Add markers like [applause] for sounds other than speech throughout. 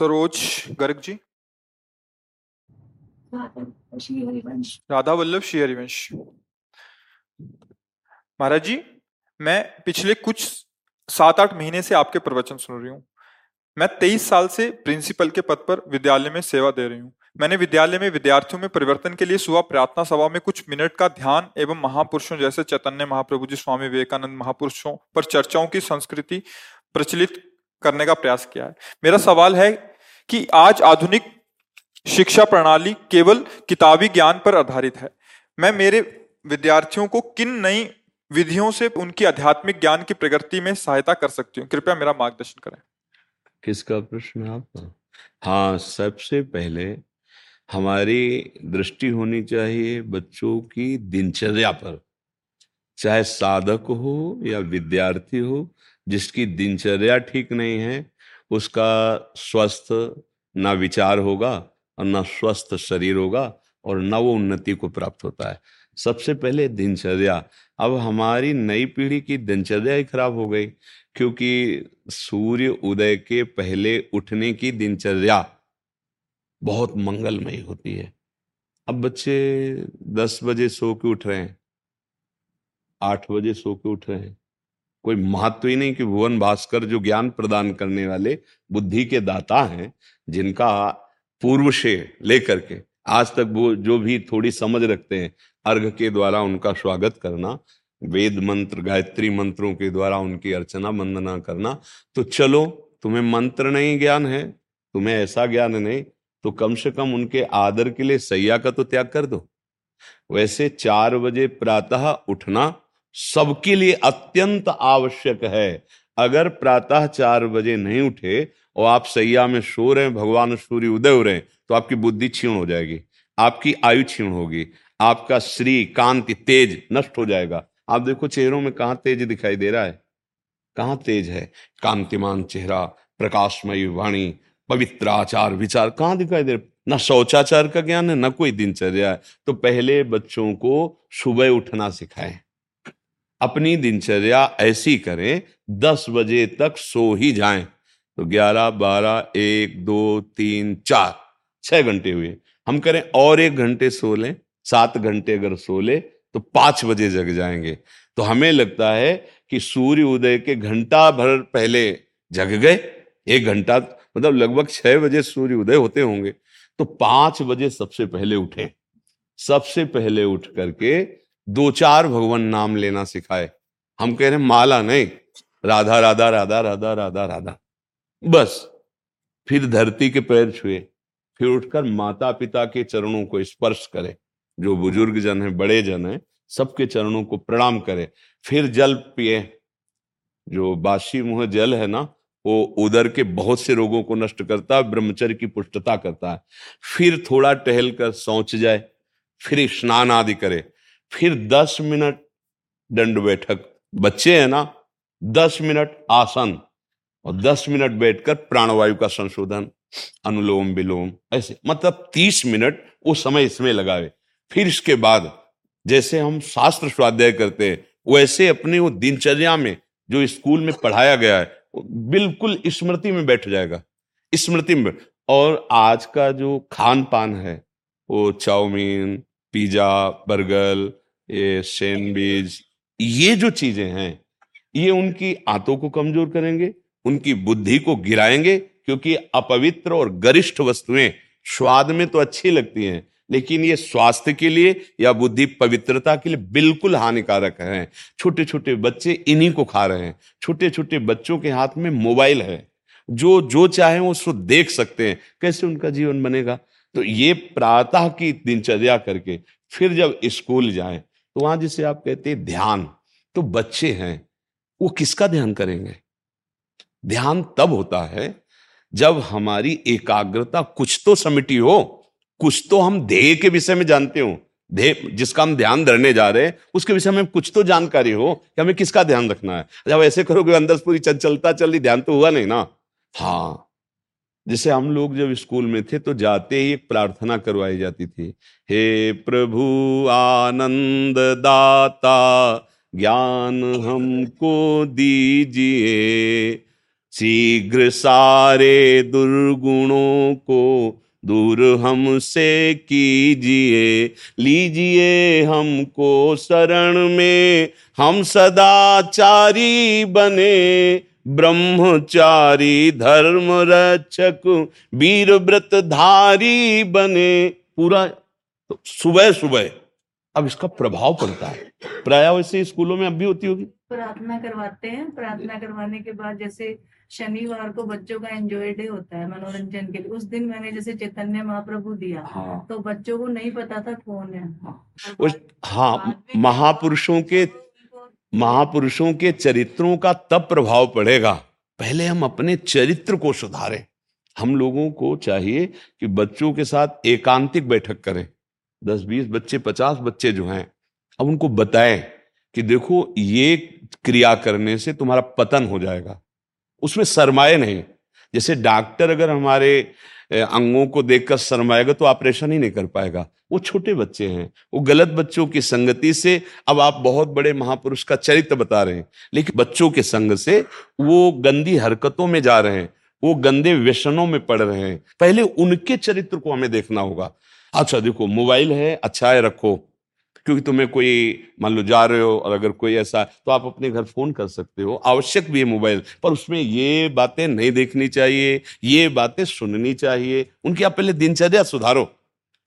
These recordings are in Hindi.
सरोज गर्ग जी। राधा वल्लभ श्री हरिवंश। महाराज जी मैं पिछले कुछ सात आठ महीने से आपके प्रवचन सुन रही हूँ। मैं तेईस साल से प्रिंसिपल के पद पर विद्यालय में सेवा दे रही हूँ। मैंने विद्यालय में विद्यार्थियों में परिवर्तन के लिए सुबह प्रार्थना सभा में कुछ मिनट का ध्यान एवं महापुरुषों जैसे चैतन्य महाप्रभु जी स्वामी विवेकानंद महापुरुषों पर चर्चाओं की संस्कृति प्रचलित करने का प्रयास किया है। मेरा सवाल है कि आज आधुनिक शिक्षा प्रणाली केवल किताबी ज्ञान पर आधारित है। मैं मेरे विद्यार्थियों को किन नई विधियों से उनकी आध्यात्मिक ज्ञान की प्रगति में सहायता कर सकती हूँ? कृपया मेरा मार्गदर्शन करें। किसका प्रश्न है आपका? हाँ सबसे पहले हमारी दृष्टि होनी चाहिए बच्चों की दिनचर्या पर। चाहे साधक हो या विद्यार्थी हो, जिसकी दिनचर्या ठीक नहीं है उसका स्वस्थ ना विचार होगा और ना स्वस्थ शरीर होगा और ना वो उन्नति को प्राप्त होता है। सबसे पहले दिनचर्या। अब हमारी नई पीढ़ी की दिनचर्या ही खराब हो गई, क्योंकि सूर्य उदय के पहले उठने की दिनचर्या बहुत मंगलमयी होती है। अब बच्चे दस बजे सो के उठ रहे हैं, आठ बजे सो के उठ रहे हैं। कोई महत्व ही नहीं कि भुवन भास्कर जो ज्ञान प्रदान करने वाले बुद्धि के दाता हैं, जिनका पूर्व से लेकर के आज तक वो जो भी थोड़ी समझ रखते हैं, अर्घ के द्वारा उनका स्वागत करना, वेद मंत्र, गायत्री मंत्रों के द्वारा उनकी अर्चना, वंदना करना तो चलो, तुम्हें मंत्र नहीं ज्ञान है, तुम्हें ऐसा ज्ञान नहीं तो कम से कम उनके आदर के लिए सैया का तो त्याग कर दो। वैसे चार बजे प्रातः उठना सबके लिए अत्यंत आवश्यक है। अगर प्रातः चार बजे नहीं उठे और आप सैया में सो रहे हैं, भगवान सूर्य उदय हो रहे हैं तो आपकी बुद्धि क्षीण हो जाएगी, आपकी आयु क्षीण होगी, आपका श्री कांति तेज नष्ट हो जाएगा। आप देखो चेहरों में कहा तेज दिखाई दे रहा है? कहाँ तेज है? कांतिमान चेहरा, प्रकाशमयी वाणी, पवित्र आचार विचार कहाँ दिखाई दे रहा? न शौचाचार का ज्ञान है, न कोई दिनचर्या है। तो पहले बच्चों को सुबह उठना सिखाएँ। अपनी दिनचर्या ऐसी करें, दस बजे तक सो ही जाएँ। तो ग्यारह, बारह, एक, दो, तीन, चार, छह घंटे हुए। हम करें और एक घंटे सो लें, सात घंटे अगर सो ले तो पाँच बजे जग जाएँगे। तो हमें लगता है कि सूर्य उदय के घंटा भर पहले जग गए, एक घंटा मतलब लगभग छह बजे सूर्य उदय होते होंगे। तो पाँच बजे सबसे पहले उठे। सबसे पहले उठ करके दो चार भगवान नाम लेना सिखाए। हम कह रहे हैं, माला नहीं। राधा राधा राधा राधा राधा राधा। बस। फिर धरती के पैर छुए। फिर उठकर माता पिता के चरणों को स्पर्श करे। जो बुज़ुर्ग जन है, बड़े जन है, सबके चरणों को प्रणाम करे। फिर जल पिए। जो बासी मुँह जल है ना, वो उदर के बहुत से रोगों को नष्ट करता है, ब्रह्मचर्य की पुष्टता करता है। फिर थोड़ा टहल कर सोच जाए। फिर स्नान आदि करे। फिर दस मिनट दंड बैठक। बच्चे हैं ना, दस मिनट आसन और दस मिनट बैठकर प्राणवायु का संशोधन, अनुलोम विलोम, ऐसे मतलब तीस मिनट वो समय इसमें लगावे। फिर इसके बाद जैसे हम शास्त्र स्वाध्याय करते हैं, वैसे अपने वो दिनचर्या में जो स्कूल में पढ़ाया गया है बिल्कुल स्मृति में बैठ जाएगा। स्मृति में और आज का जो खान पान है, वो चाउमीन, पिज्जा, बर्गर ये सैंडविच ये जो चीज़ें हैं, ये उनकी आंतों को कमज़ोर करेंगे, उनकी बुद्धि को गिराएँगे, क्योंकि अपवित्र और गरिष्ठ वस्तुएँ स्वाद में तो अच्छी लगती हैं, लेकिन ये स्वास्थ्य के लिए या बुद्धि पवित्रता के लिए बिल्कुल हानिकारक है। छोटे छोटे बच्चे इन्हीं को खा रहे हैं। छोटे छोटे बच्चों के हाथ में मोबाइल है। जो जो चाहे वो उसको देख सकते हैं। कैसे उनका जीवन बनेगा? तो ये प्रातः की दिनचर्या करके, फिर जब स्कूल जाए तो वहाँ जिसे आप कहते हैं ध्यान तो बच्चे हैं, वो किसका ध्यान करेंगे? ध्यान तब होता है जब हमारी एकाग्रता कुछ तो समिटी हो, कुछ तो हम ध्येय के विषय में जानते हो। ध्येय जिसका हम ध्यान धरने जा रहे हैं, उसके विषय में कुछ तो जानकारी हो कि हमें किसका ध्यान रखना है। जब ऐसे करोगे, अंदर पूरी चंचलता चल रही, ध्यान तो हुआ नहीं ना? हाँ जैसे हम लोग जब स्कूल में थे तो जाते ही एक प्रार्थना करवाई जाती थी। हे प्रभु, आनंद दाता, ज्ञान हमको दीजिए। शीघ्र सारे दुर्गुणों को दूर हमसे कीजिए। लीजिए हमको शरण में, हम सदाचारी बने। ब्रह्मचारी धर्म रक्षक वीर व्रत धारी बने। पूरा तो सुबह सुबह। अब इसका प्रभाव पड़ता है। प्राय वैसे स्कूलों में अब भी होती होगी। प्रार्थना करवाते हैं। प्रार्थना करवाने के बाद जैसे शनिवार को बच्चों का एंजॉय डे होता है मनोरंजन के लिए। उस दिन मैंने जैसे चैतन्य महाप्रभु दिया हाँ। तो बच्चों को नहीं पता था कौन है। उस हाँ महापुरुषों के महापुरुषों के चरित्रों का तब प्रभाव पड़ेगा। पहले हम अपने चरित्र को सुधारें। हम लोगों को चाहिए कि बच्चों के साथ एकांतिक बैठक करें। दस, बीस बच्चे, पचास बच्चे जो हैं, अब उनको बताएँ कि देखो, ये क्रिया करने से तुम्हारा पतन हो जाएगा। उसमें सरमाए नहीं। जैसे डॉक्टर अगर हमारे अंगों को देखकर शर्माएगा तो ऑपरेशन ही नहीं कर पाएगा। वो छोटे बच्चे हैं। वो गलत बच्चों की संगति से अब आप बहुत बड़े महापुरुष का चरित्र बता रहे हैं। लेकिन बच्चों के संग से वो गंदी हरकतों में जा रहे हैं। वो गंदे व्यसनों में पड़ रहे हैं। पहले उनके चरित्र को हमें देखना होगा। अच्छा देखो, मोबाइल है अच्छा है, रखो। क्योंकि तुम्हें कोई, मान लो, जा रहे हो और अगर कोई ऐसा तो आप अपने घर फ़ोन कर सकते हो। आवश्यक भी है मोबाइल, पर उसमें ये बातें नहीं देखनी चाहिए, ये बातें सुननी चाहिए। उनकी आप पहले दिनचर्या सुधारो।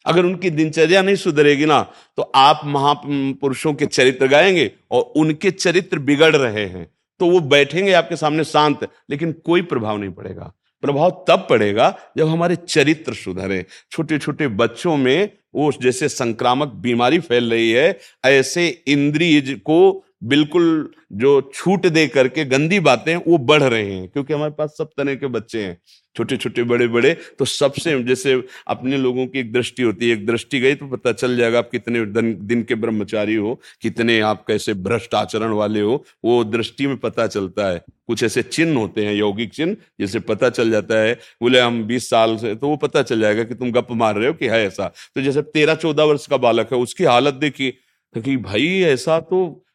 अगर उनकी दिनचर्या नहीं सुधरेगी ना तो आप महापुरुषों के चरित्र गाएँगे और उनके चरित्र बिगड़ रहे हैं। तो वो बैठेंगे आपके सामने शांत, लेकिन कोई प्रभाव नहीं पड़ेगा। प्रभाव तब पड़ेगा जब हमारे चरित्र सुधरे। छोटे छोटे बच्चों में वो जैसे संक्रामक बीमारी फैल रही है, ऐसे इंद्रिय को बिल्कुल जो छूट दे करके गंदी बातें वो बढ़ रहे हैं, क्योंकि हमारे पास सब तरह के बच्चे हैं। छोटे छोटे बड़े बड़े तो सबसे जैसे अपने लोगों की एक दृष्टि होती है, एक दृष्टि गई तो पता चल जाएगा आप कितने दिन के ब्रह्मचारी हो, कितने आप कैसे भ्रष्ट आचरण वाले हो, वो दृष्टि में पता चलता है। कुछ ऐसे चिन्ह होते हैं, यौगिक चिन्ह, जिसे पता चल जाता है, बोले हम बीस साल से तो वो पता चल जाएगा कि तुम गप मार रहे हो कि है ऐसा। तो जैसे तेरह चौदह वर्ष का बालक है, उसकी हालत देखिए तो भाई ऐसा तो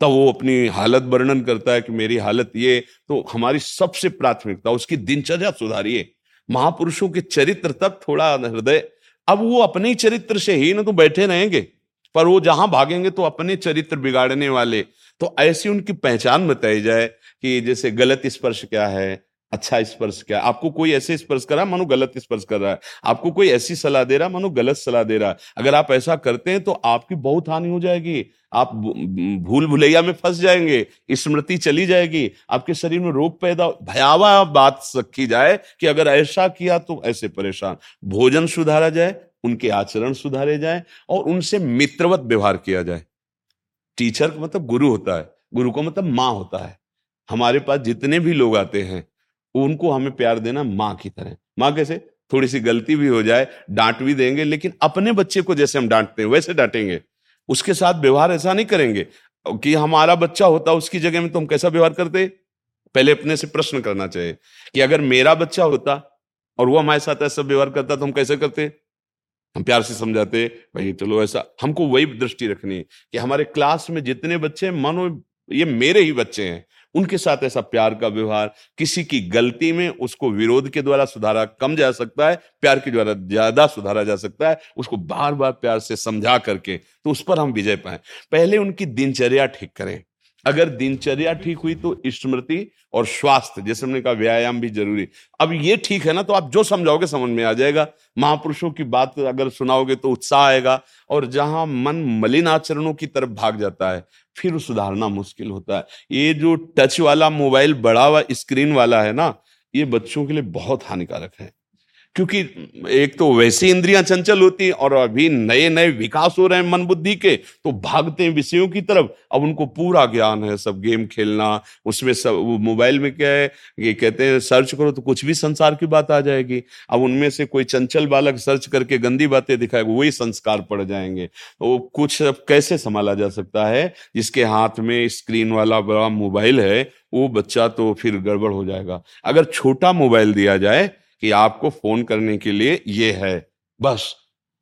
तब वो अपनी हालत वर्णन करता है कि मेरी हालत ये तो हमारी सबसे प्राथमिकता, उसकी दिनचर्या सुधारिए। महापुरुषों के चरित्र तक थोड़ा हृदय, अब वो अपने चरित्र से ही ना तो बैठे रहेंगे, पर वो जहाँ भागेंगे तो अपने चरित्र बिगाड़ने वाले। तो ऐसी उनकी पहचान बताई जाए कि जैसे गलत स्पर्श क्या है अच्छा स्पर्श क्या? आपको कोई ऐसे स्पर्श कर रहा है मानो गलत स्पर्श कर रहा है। आपको कोई ऐसी सलाह दे रहा है मानो गलत सलाह दे रहा है। अगर आप ऐसा करते हैं तो आपकी बहुत हानि हो जाएगी। आप भूल भुलैया में फंस जाएँगे स्मृति चली जाएगी, आपके शरीर में रोग पैदा, भयावह बात रखी जाए कि अगर ऐसा किया तो ऐसे परेशान। भोजन सुधारा जाए, उनके आचरण सुधारे जाए और उनसे मित्रवत व्यवहार किया जाए। टीचर का मतलब गुरु होता है, गुरु का मतलब माँ होता है। हमारे पास जितने भी लोग आते हैं, उनको हमें प्यार देना माँ की तरह माँ कैसे? थोड़ी सी गलती भी हो जाए, डांट भी देंगे, लेकिन अपने बच्चे को जैसे हम डांटते हैं, वैसे डांटेंगे। उसके साथ व्यवहार ऐसा नहीं करेंगे। कि हमारा बच्चा होता उसकी जगह में तो हम कैसा व्यवहार करते? पहले अपने से प्रश्न करना चाहिए कि अगर मेरा बच्चा होता और वो हमारे साथ ऐसा व्यवहार करता तो हम कैसे करते? हम प्यार से समझाते, भाई चलो ऐसा। हमको वही दृष्टि रखनी है कि हमारे क्लास में जितने बच्चे मानो ये मेरे ही बच्चे हैं। उनके साथ ऐसा प्यार का व्यवहार, किसी की गलती में उसको विरोध के द्वारा सुधारा कम जा सकता है, प्यार के द्वारा ज़्यादा सुधारा जा सकता है, उसको बार बार प्यार से समझा करके तो उस पर हम विजय पाए। पहले उनकी दिनचर्या ठीक करें। अगर दिनचर्या ठीक हुई तो स्मृति और स्वास्थ्य, जैसे हमने कहा व्यायाम भी ज़रूरी। अब ये ठीक है ना तो आप जो समझाओगे समझ में आ जाएगा। महापुरुषों की बात अगर सुनाओगे तो उत्साह आएगा और जहाँ मन मलिन आचरणों की तरफ़ भाग जाता है, फिर सुधारना मुश्किल होता है। ये जो टच वाला मोबाइल, बड़ा हुआ स्क्रीन वाला है ना, ये बच्चों के लिए बहुत हानिकारक है। क्योंकि एक तो वैसी इंद्रियाँ चंचल होती हैं और अभी नए नए विकास हो रहे हैं मन बुद्धि के तो भागते हैं विषयों की तरफ़। अब उनको पूरा ज्ञान है, सब गेम खेलना, उसमें सब मोबाइल में क्या है, ये कहते हैं, सर्च करो तो कुछ भी संसार की बात आ जाएगी। अब उनमें से कोई चंचल बालक सर्च करके गंदी बातें दिखाएगा, वही संस्कार पड़ जाएँगे। तो कुछ अब कैसे संभाला जा सकता है? जिसके हाथ में स्क्रीन वाला बड़ा मोबाइल है, वो बच्चा तो फिर गड़बड़ हो जाएगा। अगर छोटा मोबाइल दिया जाए कि आपको फ़ोन करने के लिए ये है। बस,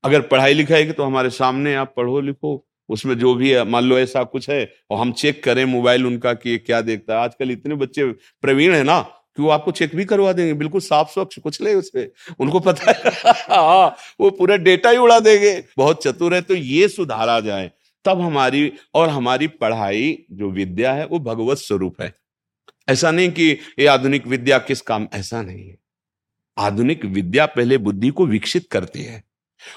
अगर पढ़ाई लिखाई की तो हमारे सामने आप पढ़ो लिखो, उसमें जो भी है, मान लो ऐसा कुछ है, और हम चेक करें मोबाइल उनका कि क्या देखता है। आजकल इतने बच्चे प्रवीण है ना, कि वो आपको चेक भी करवा देंगे, बिल्कुल साफ़ स्वच्छ कुछ ले उससे उनको पता है। [laughs] हाँ वो पूरा डेटा ही उड़ा देंगे। बहुत चतुर है तो ये सुधारा जाए, तब हमारी, और हमारी पढ़ाई, जो विद्या है, वो भगवत स्वरूप है। ऐसा नहीं कि ये आधुनिक विद्या किस काम, ऐसा नहीं है। आधुनिक विद्या पहले बुद्धि को विकसित करती है।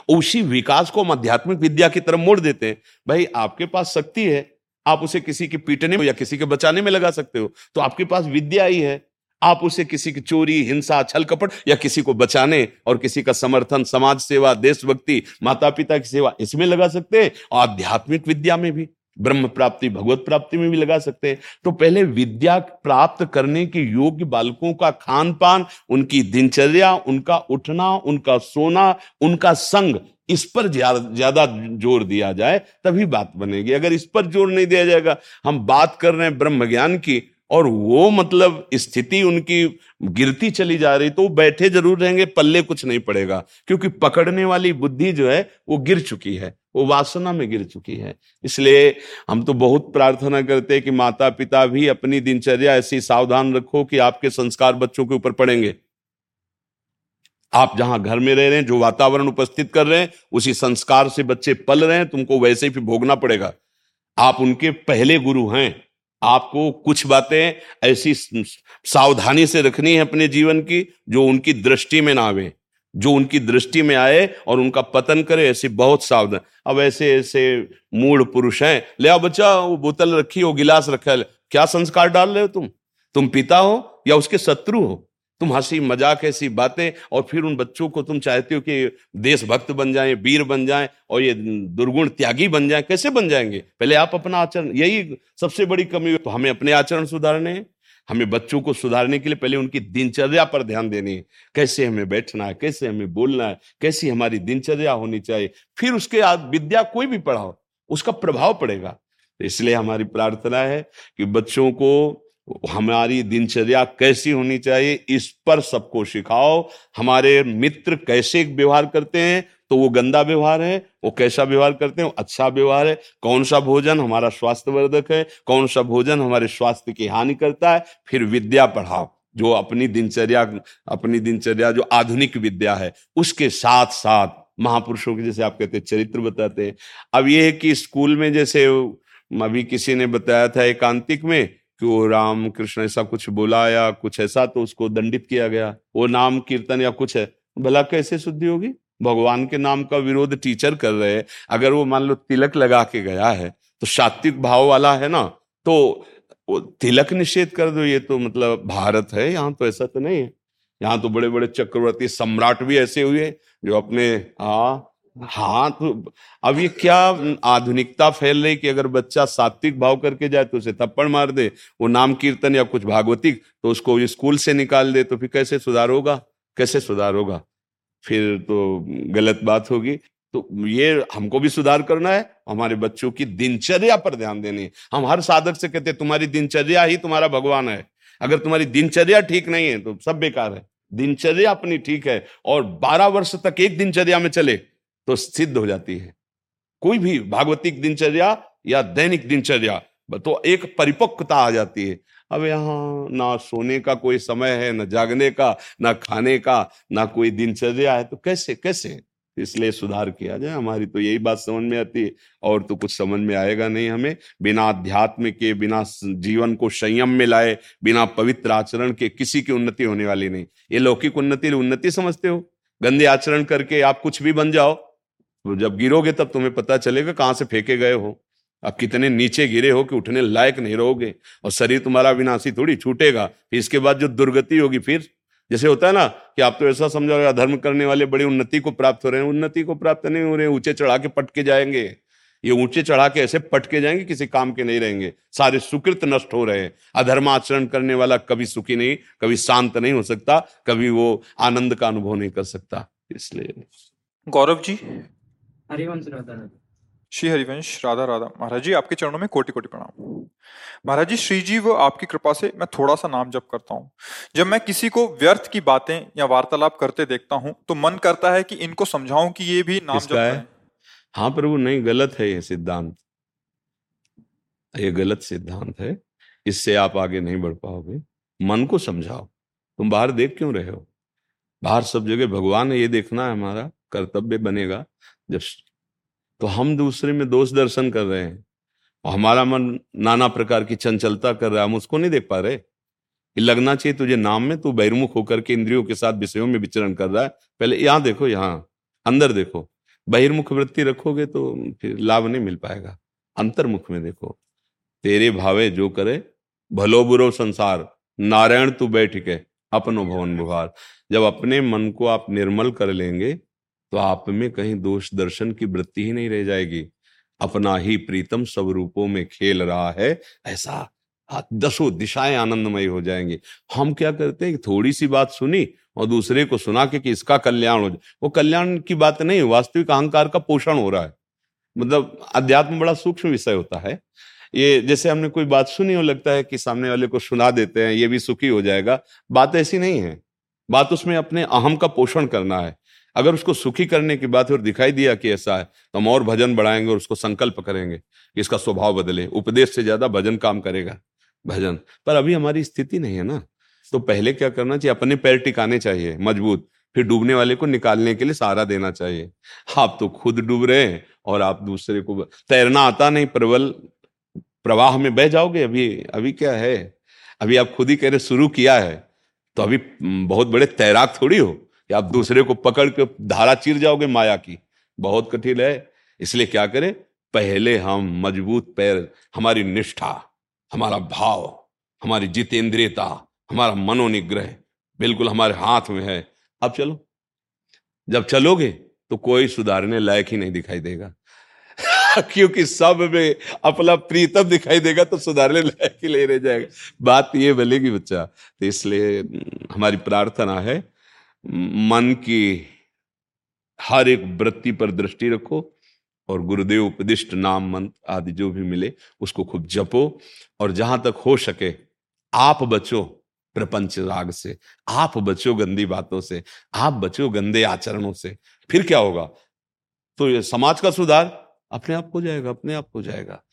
उसी विकास को हम आध्यात्मिक विद्या की तरफ़ मोड़ देते हैं। भाई, आपके पास शक्ति है, आप उसे किसी के पीटने में या किसी के बचाने में लगा सकते हो तो आपके पास विद्या ही है। आप उसे किसी की चोरी, हिंसा छल कपट या किसी को बचाने और किसी का समर्थन, समाज सेवा, देशभक्ति माता पिता की सेवा इसमें लगा सकते हैं, आध्यात्मिक विद्या में भी। ब्रह्म प्राप्ति, भगवत प्राप्ति में भी लगा सकते हैं। तो पहले विद्या प्राप्त करने के योग्य बालकों का खान पान उनकी दिनचर्या, उनका उठना, उनका सोना, उनका संग, इस पर ज़्यादा ज़ोर दिया जाए, तभी बात बनेगी। अगर इस पर ज़ोर नहीं दिया जाएगा, हम बात कर रहे हैं ब्रह्म ज्ञान की, और वो मतलब स्थिति उनकी गिरती चली जा रही तो वो बैठे ज़रूर रहेंगे, पल्ले कुछ नहीं पड़ेगा, क्योंकि पकड़ने वाली बुद्धि जो है, वो गिर चुकी है। वो वासना में गिर चुकी है। इसलिए हम तो बहुत प्रार्थना करते हैं कि माता पिता भी अपनी दिनचर्या ऐसी सावधान रखो कि आपके संस्कार बच्चों के ऊपर पड़ेंगे। आप जहाँ घर में रह रहे हैं, जो वातावरण उपस्थित कर रहे हैं, उसी संस्कार से बच्चे पल रहे हैं, तुमको वैसे ही भोगना पड़ेगा। आप उनके पहले गुरु हैं। आपको कुछ बातें ऐसी सावधानी से रखनी है अपने जीवन की, जो उनकी दृष्टि में ना आवे। जो उनकी दृष्टि में आए और उनका पतन करे, ऐसी बहुत सावधान। अब ऐसे ऐसे मूड पुरुष हैं। ले आओ बच्चा, वो बोतल रखी हो, गिलास रखा है। क्या संस्कार डाल रहे हो तुम? तुम पिता हो या उसके शत्रु हो? तुम हँसी मज़ाक ऐसी बातें और फिर उन बच्चों को तुम चाहते हो कि देशभक्त बन जाएँ, वीर बन जाएँ और ये दुर्गुण त्यागी बन जाएँ, कैसे बन जाएँगे? पहले आप अपना आचरण, यही सबसे बड़ी कमी। तो हमें अपने आचरण सुधारने हैं। हमें बच्चों को सुधारने के लिए पहले उनकी दिनचर्या पर ध्यान देनी है। कैसे हमें बैठना है, कैसे हमें बोलना है, कैसी हमारी दिनचर्या होनी चाहिए, फिर उसके विद्या कोई भी पढ़ाओ, उसका प्रभाव पड़ेगा। तो इसलिए हमारी प्रार्थना है कि बच्चों को हमारी दिनचर्या कैसी होनी चाहिए, इस पर सबको सिखाओ। हमारे मित्र कैसे व्यवहार करते हैं तो वो गंदा व्यवहार है, वो कैसा व्यवहार करते हैं अच्छा व्यवहार है। कौन सा भोजन हमारा स्वास्थ्यवर्धक है, कौन सा भोजन हमारे स्वास्थ्य की हानि करता है, फिर विद्या पढ़ाओ, जो अपनी दिनचर्या अपनी दिनचर्या, जो आधुनिक विद्या है, उसके साथ साथ महापुरुषों के, जैसे आप कहते चरित्र बताते हैं। अब ये है कि स्कूल में जैसे अभी किसी ने बताया था एकांतिक में, कि वो राम कृष्ण ऐसा कुछ बोला या कुछ ऐसा तो उसको दंडित किया गया। वो नाम, कीर्तन या कुछ है, भला कैसे शुद्धि होगी? भगवान के नाम का विरोध टीचर कर रहे हैं। अगर वो मान लो तिलक लगा के गया है तो सात्विक भाव वाला है ना तो तिलक निषेध कर दो, ये तो मतलब भारत है, यहाँ तो ऐसा तो नहीं है। यहाँ तो बड़े बड़े चक्रवर्ती सम्राट भी ऐसे हुए जो अपने हाँ हाँ तो अब ये क्या आधुनिकता फैल रही कि अगर बच्चा सात्विक भाव करके जाए तो उसे थप्पड़ मार दे, वो नाम कीर्तन या कुछ भागवतिक तो उसको स्कूल से निकाल दे तो फिर कैसे सुधार होगा? कैसे सुधार होगा? फिर तो गलत बात होगी। तो ये हमको भी सुधार करना है, हमारे बच्चों की दिनचर्या पर ध्यान देनी है। हम हर साधक से कहते हैं, तुम्हारी दिनचर्या ही तुम्हारा भगवान है। अगर तुम्हारी दिनचर्या ठीक नहीं है तो सब बेकार है। दिनचर्या अपनी ठीक है और बारह वर्ष तक एक दिनचर्या में चले तो सिद्ध हो जाती है। कोई भी भागवतिक दिनचर्या या दैनिक दिनचर्या तो एक परिपक्वता आ जाती है। अब यहाँ ना सोने का कोई समय है, ना जागने का, ना खाने का, ना कोई दिनचर्या है तो कैसे कैसे इसलिए सुधार किया जाए? हमारी तो यही बात समझ में आती है, और तो कुछ समझ में आएगा नहीं हमें। बिना अध्यात्म के, बिना जीवन को संयम में लाए, बिना पवित्र आचरण के किसी की उन्नति होने वाली नहीं। ये लौकिक उन्नति उन्नति समझते हो? गंदे आचरण करके आप कुछ भी बन जाओ तो जब गिरोगे तब तुम्हें पता चलेगा कहाँ से फेंके गए हो। आप कितने नीचे गिरे हो कि उठने लायक नहीं रहोगे और शरीर तुम्हारा विनाशी थोड़ी छूटेगा फिर इसके बाद जो दुर्गति होगी फिर जैसे होता है ना कि आप तो ऐसा समझो धर्म करने वाले बड़ी उन्नति को प्राप्त हो रहे हैं उन्नति को प्राप्त नहीं हो रहे ऊँचे चढ़ा के पटके जाएँगे। ये ऊँचे चढ़ा के ऐसे पटके जाएँगे किसी काम के नहीं रहेंगे। सारे सुकृत नष्ट हो रहे हैं। अधर्म आचरण करने वाला कभी सुखी नहीं कभी शांत नहीं हो सकता कभी वो आनंद का अनुभव नहीं कर सकता। इसलिए गौरव जी? हरिवंश राधा श्री हरिवंश राधा राधा। महाराज जी आपके चरणों में कोटि कोटि प्रणाम। महाराज जी श्री जी व आपकी कृपा से मैं थोड़ा सा नाम जप करता हूँ। जब मैं किसी को व्यर्थ की बातें या वार्तालाप करते देखता हूँ तो मन करता है कि इनको समझाऊं कि ये भी नाम जप है? हाँ प्रभु नहीं गलत है ये सिद्धांत। ये गलत सिद्धांत है। इससे आप आगे नहीं बढ़ पाओगे। मन को समझाओ। तुम बाहर देख क्यों रहे हो? बाहर सब जगह भगवान है ये देखना है हमारा। कर्तव्य बनेगा। जब तो हम दूसरे में दोष दर्शन कर रहे हैं। और हमारा मन नाना प्रकार की चंचलता कर रहा है, हम उसको नहीं देख पा रहे। लगना चाहिए तुझे नाम में, तू बहिर्मुख होकर के इंद्रियों के साथ विषयों में विचरण कर रहा है। पहले यहाँ देखो, यहाँ, अंदर देखो। बहिर्मुख वृत्ति रखोगे तो फिर लाभ नहीं मिल पाएगा। अंतर्मुख में देखो। तेरे भावे जो करे, भलो बुरो संसार, नारायण तू बैठ के, अपनो भवन बुहार। जब अपने मन को आप निर्मल कर लेंगे तो आप में कहीं दोष दर्शन की वृत्ति ही नहीं रह जाएगी। अपना ही प्रीतम सब रूपों में खेल रहा है, ऐसा दसों दिशाएँ आनंदमय हो जाएँगे। हम क्या करते हैं? थोड़ी सी बात सुनी और दूसरे को सुना के, कि इसका कल्याण हो जाए वो कल्याण की बात नहीं, वास्तविक अहंकार का पोषण हो रहा है। मतलब अध्यात्म बड़ा सूक्ष्म विषय होता है। ये जैसे हमने कोई बात सुनी हो, लगता है कि सामने वाले को सुना देते हैं, ये भी सुखी हो जाएगा। बात ऐसी नहीं है। बात उसमें अपने अहम का पोषण करना है। अगर उसको सुखी करने की बात है और दिखाई दिया कि ऐसा है तो हम और भजन बढ़ाएँगे और उसको संकल्प करेंगे कि इसका स्वभाव बदले। उपदेश से ज़्यादा भजन काम करेगा, भजन। पर अभी हमारी स्थिति नहीं है ना। तो पहले क्या करना चाहिए? अपने पैर टिकाने चाहिए, मज़बूत। फिर डूबने वाले को निकालने के लिए सहारा देना चाहिए। आप तो खुद डूब रहे हैं और आप दूसरे को तैरना आता नहीं, प्रबल प्रवाह में बह जाओगे। अभी अभी क्या है? अभी आप खुद ही कह रहे शुरू किया है। तो अभी बहुत बड़े तैराक थोड़ी हो। कि आप दूसरे को पकड़ के धारा चीर जाओगे माया की। बहुत कठिन है। इसलिए क्या करें? पहले हम मज़बूत पैर, हमारी निष्ठा, हमारा भाव, हमारी जितेंद्रियता, हमारा मनोनिग्रह बिल्कुल हमारे हाथ में है। अब चलो। जब चलोगे तो कोई सुधारने लायक ही नहीं दिखाई देगा। [laughs] क्योंकि सब में अपना प्रीतम दिखाई देगा तो सुधारने लायक ही ले रह जाएगा। बात ये बनेगी बच्चा। तो इसलिए हमारी प्रार्थना है मन की हर एक वृत्ति पर दृष्टि रखो और गुरुदेव उपदिष्ट नाम मंत्र आदि जो भी मिले, उसको खूब जपो और जहाँ तक हो सके, आप बचो प्रपंच राग से, आप बचो गंदी बातों से, आप बचो गंदे आचरणों से। फिर क्या होगा? तो ये समाज का सुधार अपने आप हो जाएगा, अपने आप हो जाएगा।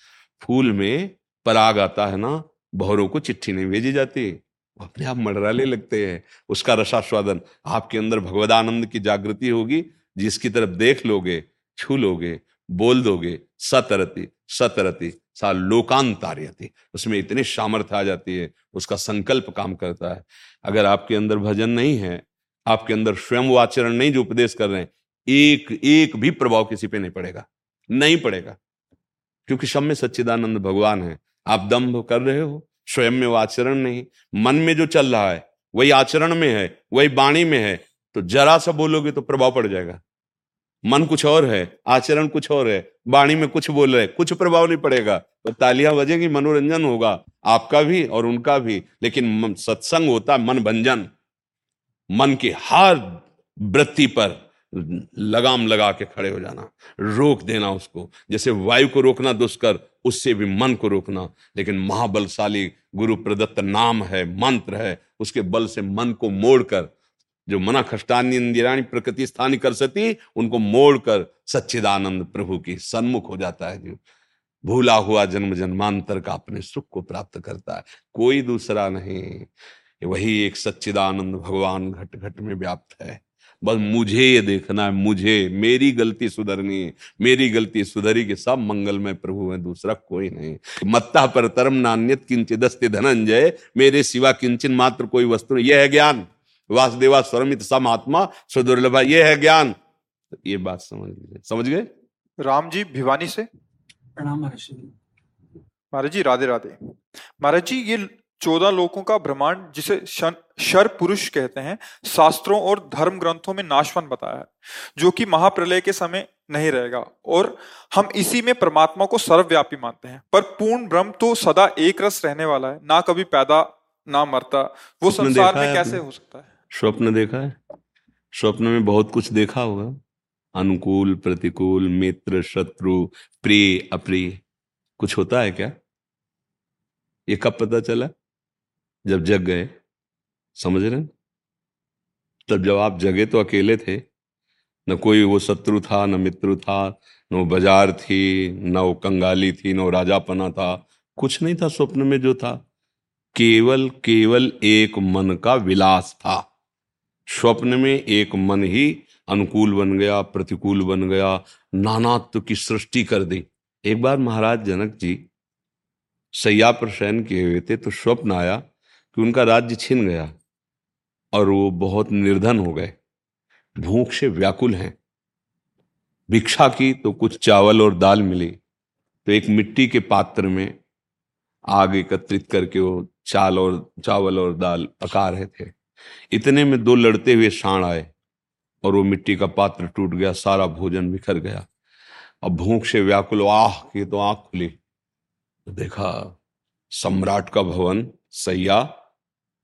फूल में पराग आता है ना बहरों को चिट्ठी नहीं भेजी जाती। अपने आप मडराले लगते हैं। उसका रसास्वादन, आपके अंदर भगवदानंद की जागृति होगी, जिसकी तरफ़ देख लोगे, छू लोगे, बोल दोगे, सतरती सतरती, सा लोकांतार्यति। उसमें इतनी सामर्थ्य आ जाती है, उसका संकल्प काम करता है। अगर आपके अंदर भजन नहीं है, आपके अंदर स्वयं वो आचरण नहीं जो उपदेश कर रहे हैं, एक एक भी प्रभाव किसी पे नहीं पड़ेगा। नहीं पड़ेगा। क्योंकि सब में सच्चिदानंद भगवान है। आप दम्भ कर रहे हो स्वयं में वो आचरण नहीं मन में जो चल रहा है, वही आचरण में है, वही वाणी में है तो जरा सा बोलोगे तो प्रभाव पड़ जाएगा। मन कुछ और है, आचरण कुछ और है, वाणी में कुछ बोल रहे, कुछ प्रभाव नहीं पड़ेगा तो तालियाँ बजेगी, मनोरंजन होगा, आपका भी और उनका भी, लेकिन सत्संग होता मन भंजन, मन की हर वृत्ति पर लगाम लगा के खड़े हो जाना, रोक देना उसको, जैसे वायु को रोकना दुष्कर उससे भी मन को रोकना। लेकिन महाबलशाली गुरु प्रदत्त नाम है, मंत्र है, उसके बल से मन को मोड़कर, जो मना खष्टानी इंदिराणी प्रकृति स्थानी कर सकती उनको मोड़कर सच्चिदानंद प्रभु की सन्मुख हो जाता है। जो भूला हुआ जन्म जन्मांतर का अपने सुख को प्राप्त करता है। कोई दूसरा नहीं। वही एक सच्चिदानंद भगवान घट घट में व्याप्त है। बस मुझे ये देखना है मुझे मेरी गलती सुधरनी है मेरी गलती सुधरी के सब मंगल में प्रभु है दूसरा कोई नहीं। मत्ता पर तरम नान्यत किंचिदस्ति धनंजय मेरे सिवा किंचन मात्र कोई वस्तु नहीं। यह है ज्ञान। वासुदेवा स्वरमित सम आत्मा सुदुर्लभा ये है ज्ञान। ये बात समझ लीजिए समझ गए? राम जी भिवानी से? प्रणाम महर्षि जी। महाराज जी राधे राधे। महाराज जी ये चौदह लोकों का ब्रह्मांड जिसे शर पुरुष कहते हैं शास्त्रों और धर्म ग्रंथों में नाशवान बताया है जो कि महाप्रलय के समय नहीं रहेगा। और हम इसी में परमात्मा को सर्वव्यापी मानते हैं। पर पूर्ण ब्रह्म तो सदा एक रस रहने वाला है ना कभी पैदा ना मरता। वो संसार में कैसे हो सकता है? स्वप्न देखा है? स्वप्न में बहुत कुछ देखा होगा। अनुकूल प्रतिकूल मित्र शत्रु प्रिय अप्रिय। कुछ होता है क्या? ये कब पता चला? जब जग गए, समझ रहे तब जब आप जगे तो अकेले थे, न कोई वो शत्रु था, न मित्र था, न वो बाज़ार थी, न वो कंगाली थी, न वो राजापना था, कुछ नहीं था स्वप्न में जो था। केवल केवल एक मन का विलास था। स्वप्न में एक मन ही अनुकूल बन गया, प्रतिकूल बन गया, नानात्व की सृष्टि कर दी। एक बार महाराज जनक जी, सैया पर शयन किए हुए थे तो स्वप्न आया कि उनका राज्य छिन गया और वो बहुत निर्धन हो गए। भूख से व्याकुल हैं। भिक्षा की तो कुछ चावल और दाल मिली तो एक मिट्टी के पात्र में आग एकत्रित करके वो चाल और चावल और दाल पका रहे थे। इतने में दो लड़ते हुए साण आए और वो मिट्टी का पात्र टूट गया, सारा भोजन बिखर गया। अब भूख से व्याकुल, आह की तो आँख खुली। तो देखा, सम्राट का भवन सैया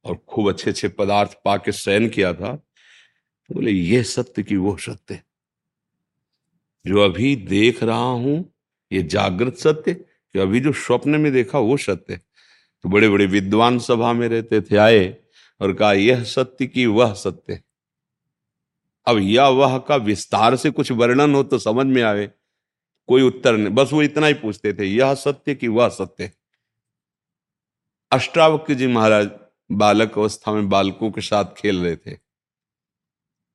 और खूब अच्छे अच्छे पदार्थ पाके शयन किया था तो बोले ये सत्य की वो सत्य जो अभी देख रहा हूँ, ये जागृत सत्य कि अभी जो स्वप्न में देखा, वो सत्य तो बड़े बड़े विद्वान सभा में रहते थे, आए और कहा, यह सत्य की वह सत्य अब यह वह का विस्तार से कुछ वर्णन हो तो समझ में आवे कोई उत्तर नहीं, बस वो इतना ही पूछते थे, यह सत्य की वह सत्य अष्टावक्र जी महाराज बालक अवस्था में बालकों के साथ खेल रहे थे।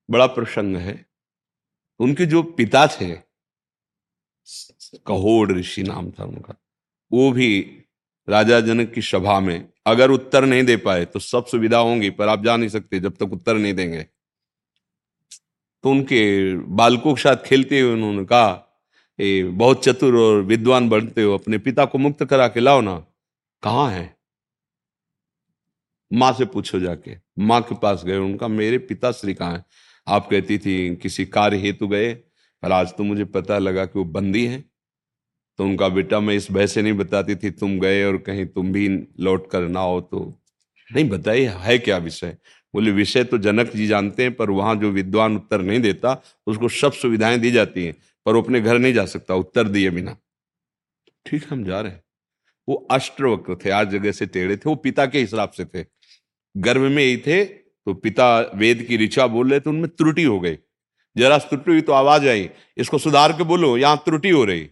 बड़ा प्रसंग है। उनके जो पिता थे, कहोड़ ऋषि नाम था उनका, वो भी राजा जनक की सभा में अगर उत्तर नहीं दे पाए तो सब सुविधा होंगी, पर आप जा नहीं सकते जब तक उत्तर नहीं देंगे। तो उनके बालकों के साथ खेलते हुए उन्होंने कहा बहुत चतुर और विद्वान बनते हो, अपने पिता को मुक्त करा के लाओ ना। कहाँ है? माँ से पूछो जाके। माँ के पास गए, उनका, मेरे पिताश्री कहाँ है? आप कहती थी, किसी कार्य हेतु गए, पर आज तो मुझे पता लगा कि वो बंदी हैं। तो उनका बेटा मैं इस भय से नहीं बताती थी, तुम गए और कहीं तुम भी लौट कर ना हो तो नहीं, बताइए, है क्या विषय? बोले, विषय तो जनक जी जानते हैं, पर वहाँ जो विद्वान उत्तर नहीं देता, उसको सब सुविधाएँ दी जाती हैं, पर वो अपने घर नहीं जा सकता, उत्तर दिए बिना। ठीक, हम जा रहे हैं। वो अष्टवक्र थे, आज जगह से टेढ़े थे, वो पिता के हिसाब से थे। गर्भ में ही थे तो पिता वेद की ऋचा बोल रहे थे, उनमें त्रुटि हो गई। जरा त्रुटि हुई तो आवाज़ आई, इसको सुधार के बोलो, यहाँ त्रुटि हो रही।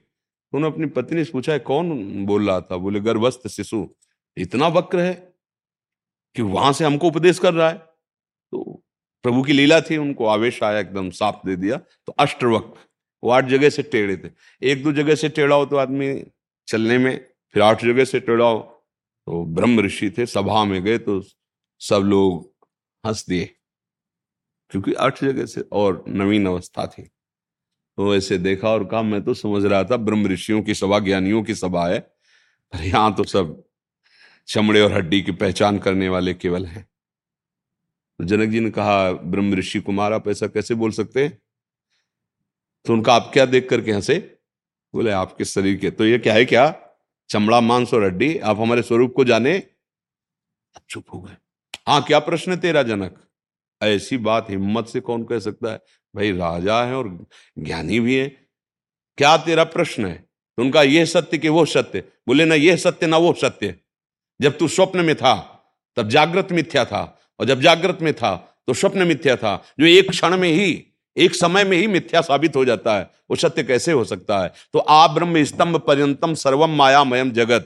उन्होंने अपनी पत्नी से पूछा कौन बोल रहा था? बोले, गर्भस्थ शिशु, इतना वक्र है कि वहाँ से हमको उपदेश कर रहा है। तो प्रभु की लीला थी, उनको आवेश आया, एकदम साफ़ दे दिया तो अष्टवक्र, वो आठ जगह से टेढ़े थे। एक दो जगह से टेढ़ा हो तो आदमी चलने में, फिर आठ जगह से टेढ़ा हो तो ब्रह्म ऋषि थे, सभा में गए तो सब लोग हंस दिए, क्योंकि आठ जगह से और नवीन अवस्था थी। तो ऐसे देखा और कहा, मैं तो समझ रहा था ब्रह्म ऋषियों की सभा, ज्ञानियों की सभा है, पर यहाँ तो सब चमड़े और हड्डी की पहचान करने वाले केवल हैं। तो जनक जी ने कहा, ब्रह्म ऋषि कुमार, आप ऐसा कैसे बोल सकते हैं? तो उनका, आप क्या देख करके हंसे? बोले, आपके शरीर के तो ये क्या है क्या? चमड़ा, मांस और हड्डी, आप हमारे स्वरूप को जाने? चुप हो गए। हाँ क्या प्रश्न है तेरा जनक? ऐसी बात हिम्मत से कौन कह सकता है? भाई, राजा है और ज्ञानी भी है। क्या तेरा प्रश्न है? उनका यह सत्य कि वो सत्य। बोले, ना, यह सत्य, ना वो सत्य। जब तू स्वप्न में था, तब जागृत मिथ्या था, और जब जागृत में था तो स्वप्न मिथ्या था। जो एक क्षण में ही, एक समय में ही मिथ्या साबित हो जाता है, वो सत्य कैसे हो सकता है? तो आ ब्रह्म स्तंभ पर्यंतम सर्वम मायामयम जगत।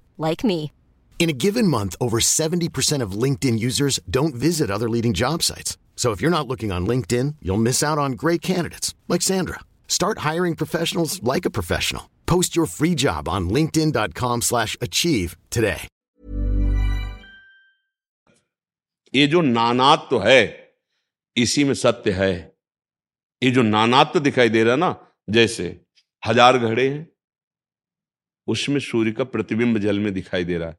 like me. In a given month, over 70% of LinkedIn users don't visit other leading job sites. So if you're not looking on LinkedIn, you'll miss out on great candidates like Sandra. Start hiring professionals like a professional. Post your free job on linkedin.com/achieve slash achieve today. ये जो नानात्व तो है इसी में सत्य है ये जो नानात्व तो दिखाई दे रहा ना जैसे हजार घड़े हैं उसमें सूर्य का प्रतिबिंब जल में दिखाई दे रहा है।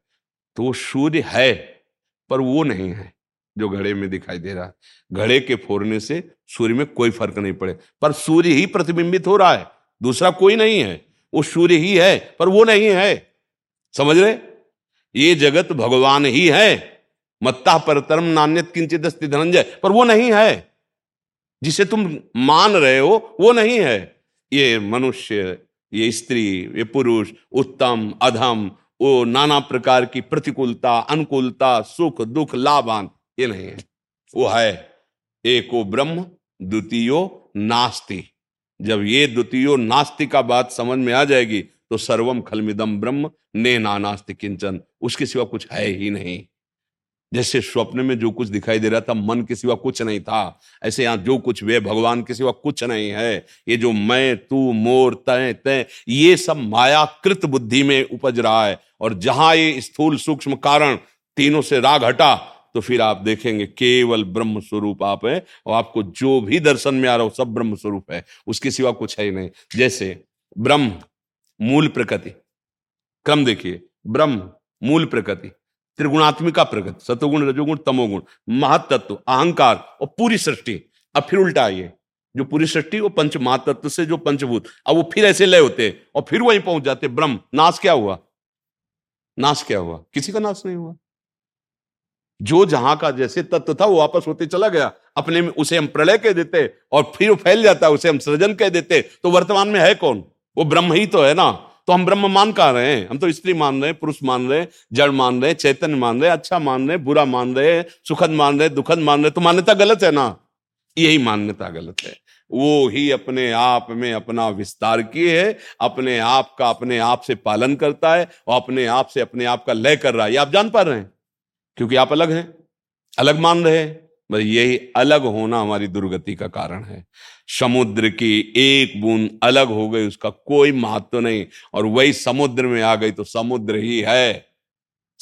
तो वो सूर्य है, पर वो नहीं है जो घड़े में दिखाई दे रहा है। घड़े के फोड़ने से सूर्य में कोई फ़र्क नहीं पड़े, पर सूर्य ही प्रतिबिंबित हो रहा है, दूसरा कोई नहीं है। वो सूर्य ही है, पर वो नहीं है। समझ रहे? ये जगत भगवान ही है। मत्ता परतरम नान्यत किंचित अस्ति धनंजय, पर वो नहीं है। जिसे तुम मान रहे हो, वो नहीं है। ये मनुष्य ये स्त्री, ये पुरुष, उत्तम, अधम, वो नाना प्रकार की प्रतिकूलता, अनुकूलता, सुख, दुख, लाभान, ये नहीं है। वो है एको ब्रह्म, द्वितीयो नास्ति। जब ये द्वितीयो नास्ति का बात समझ में आ जाएगी तो सर्वम खलमिदम ब्रह्म ने नास्ति किंचन, उसके सिवा कुछ है ही नहीं। जैसे स्वप्न में जो कुछ दिखाई दे रहा था, मन के सिवा कुछ नहीं था। ऐसे यहाँ जो कुछ वे भगवान के सिवा कुछ नहीं है। ये जो मैं, तू, मोर, तय तय, ये सब मायाकृत बुद्धि में उपज रहा है। और जहाँ ये स्थूल सूक्ष्म कारण तीनों से राग हटा तो फिर आप देखेंगे केवल ब्रह्म स्वरूप आप है, और आपको जो भी दर्शन में आ रहा हो, सब ब्रह्म स्वरूप है। उसके सिवा कुछ है ही नहीं। जैसे ब्रह्म, मूल प्रकृति। क्रम देखिए, ब्रह्म, मूल प्रकृति। त्रिगुणात्मिका प्रगति सतोगुण रजोगुण, तमोगुण, महातत्व, अहंकार और पूरी सृष्टि। अब फिर उल्टा आइए जो पूरी सृष्टि वो पंच महातत्व से जो पंचभूत, अब वो फिर ऐसे लय होते और फिर वहीं पहुँच जाते ब्रह्म, नाश क्या हुआ? नाश क्या हुआ? किसी का नाश नहीं हुआ। जो जहाँ का जैसे तत्व था वो वापस होते चला गया। अपने में उसे हम प्रलय कह देते और फिर फैल जाता है, उसे हम सृजन कह देते तो वर्तमान में है कौन? वो ब्रह्म ही तो है ना। तो हम ब्रह्म मान कहा रहे हैं? हम तो स्त्री मान रहे हैं, पुरुष मान रहे हैं, जड़ मान रहे हैं चैतन्य मान रहे हैं अच्छा मान रहे हैं, बुरा मान रहे हैं, सुखद मान रहे हैं, दुखद मान रहे हैं तो मान्यता गलत है ना? यही मान्यता गलत है। वो ही अपने आप में अपना विस्तार किए है, अपने आप का अपने आप से पालन करता है और अपने आप से अपने आप का लय कर रहा है। ये आप जान पा रहे हैं? क्योंकि आप अलग हैं, अलग मान रहे हैं। यही अलग होना हमारी दुर्गति का कारण है। समुद्र की एक बूंद अलग हो गई, उसका कोई महत्व नहीं, और वही समुद्र में आ गई तो समुद्र ही है।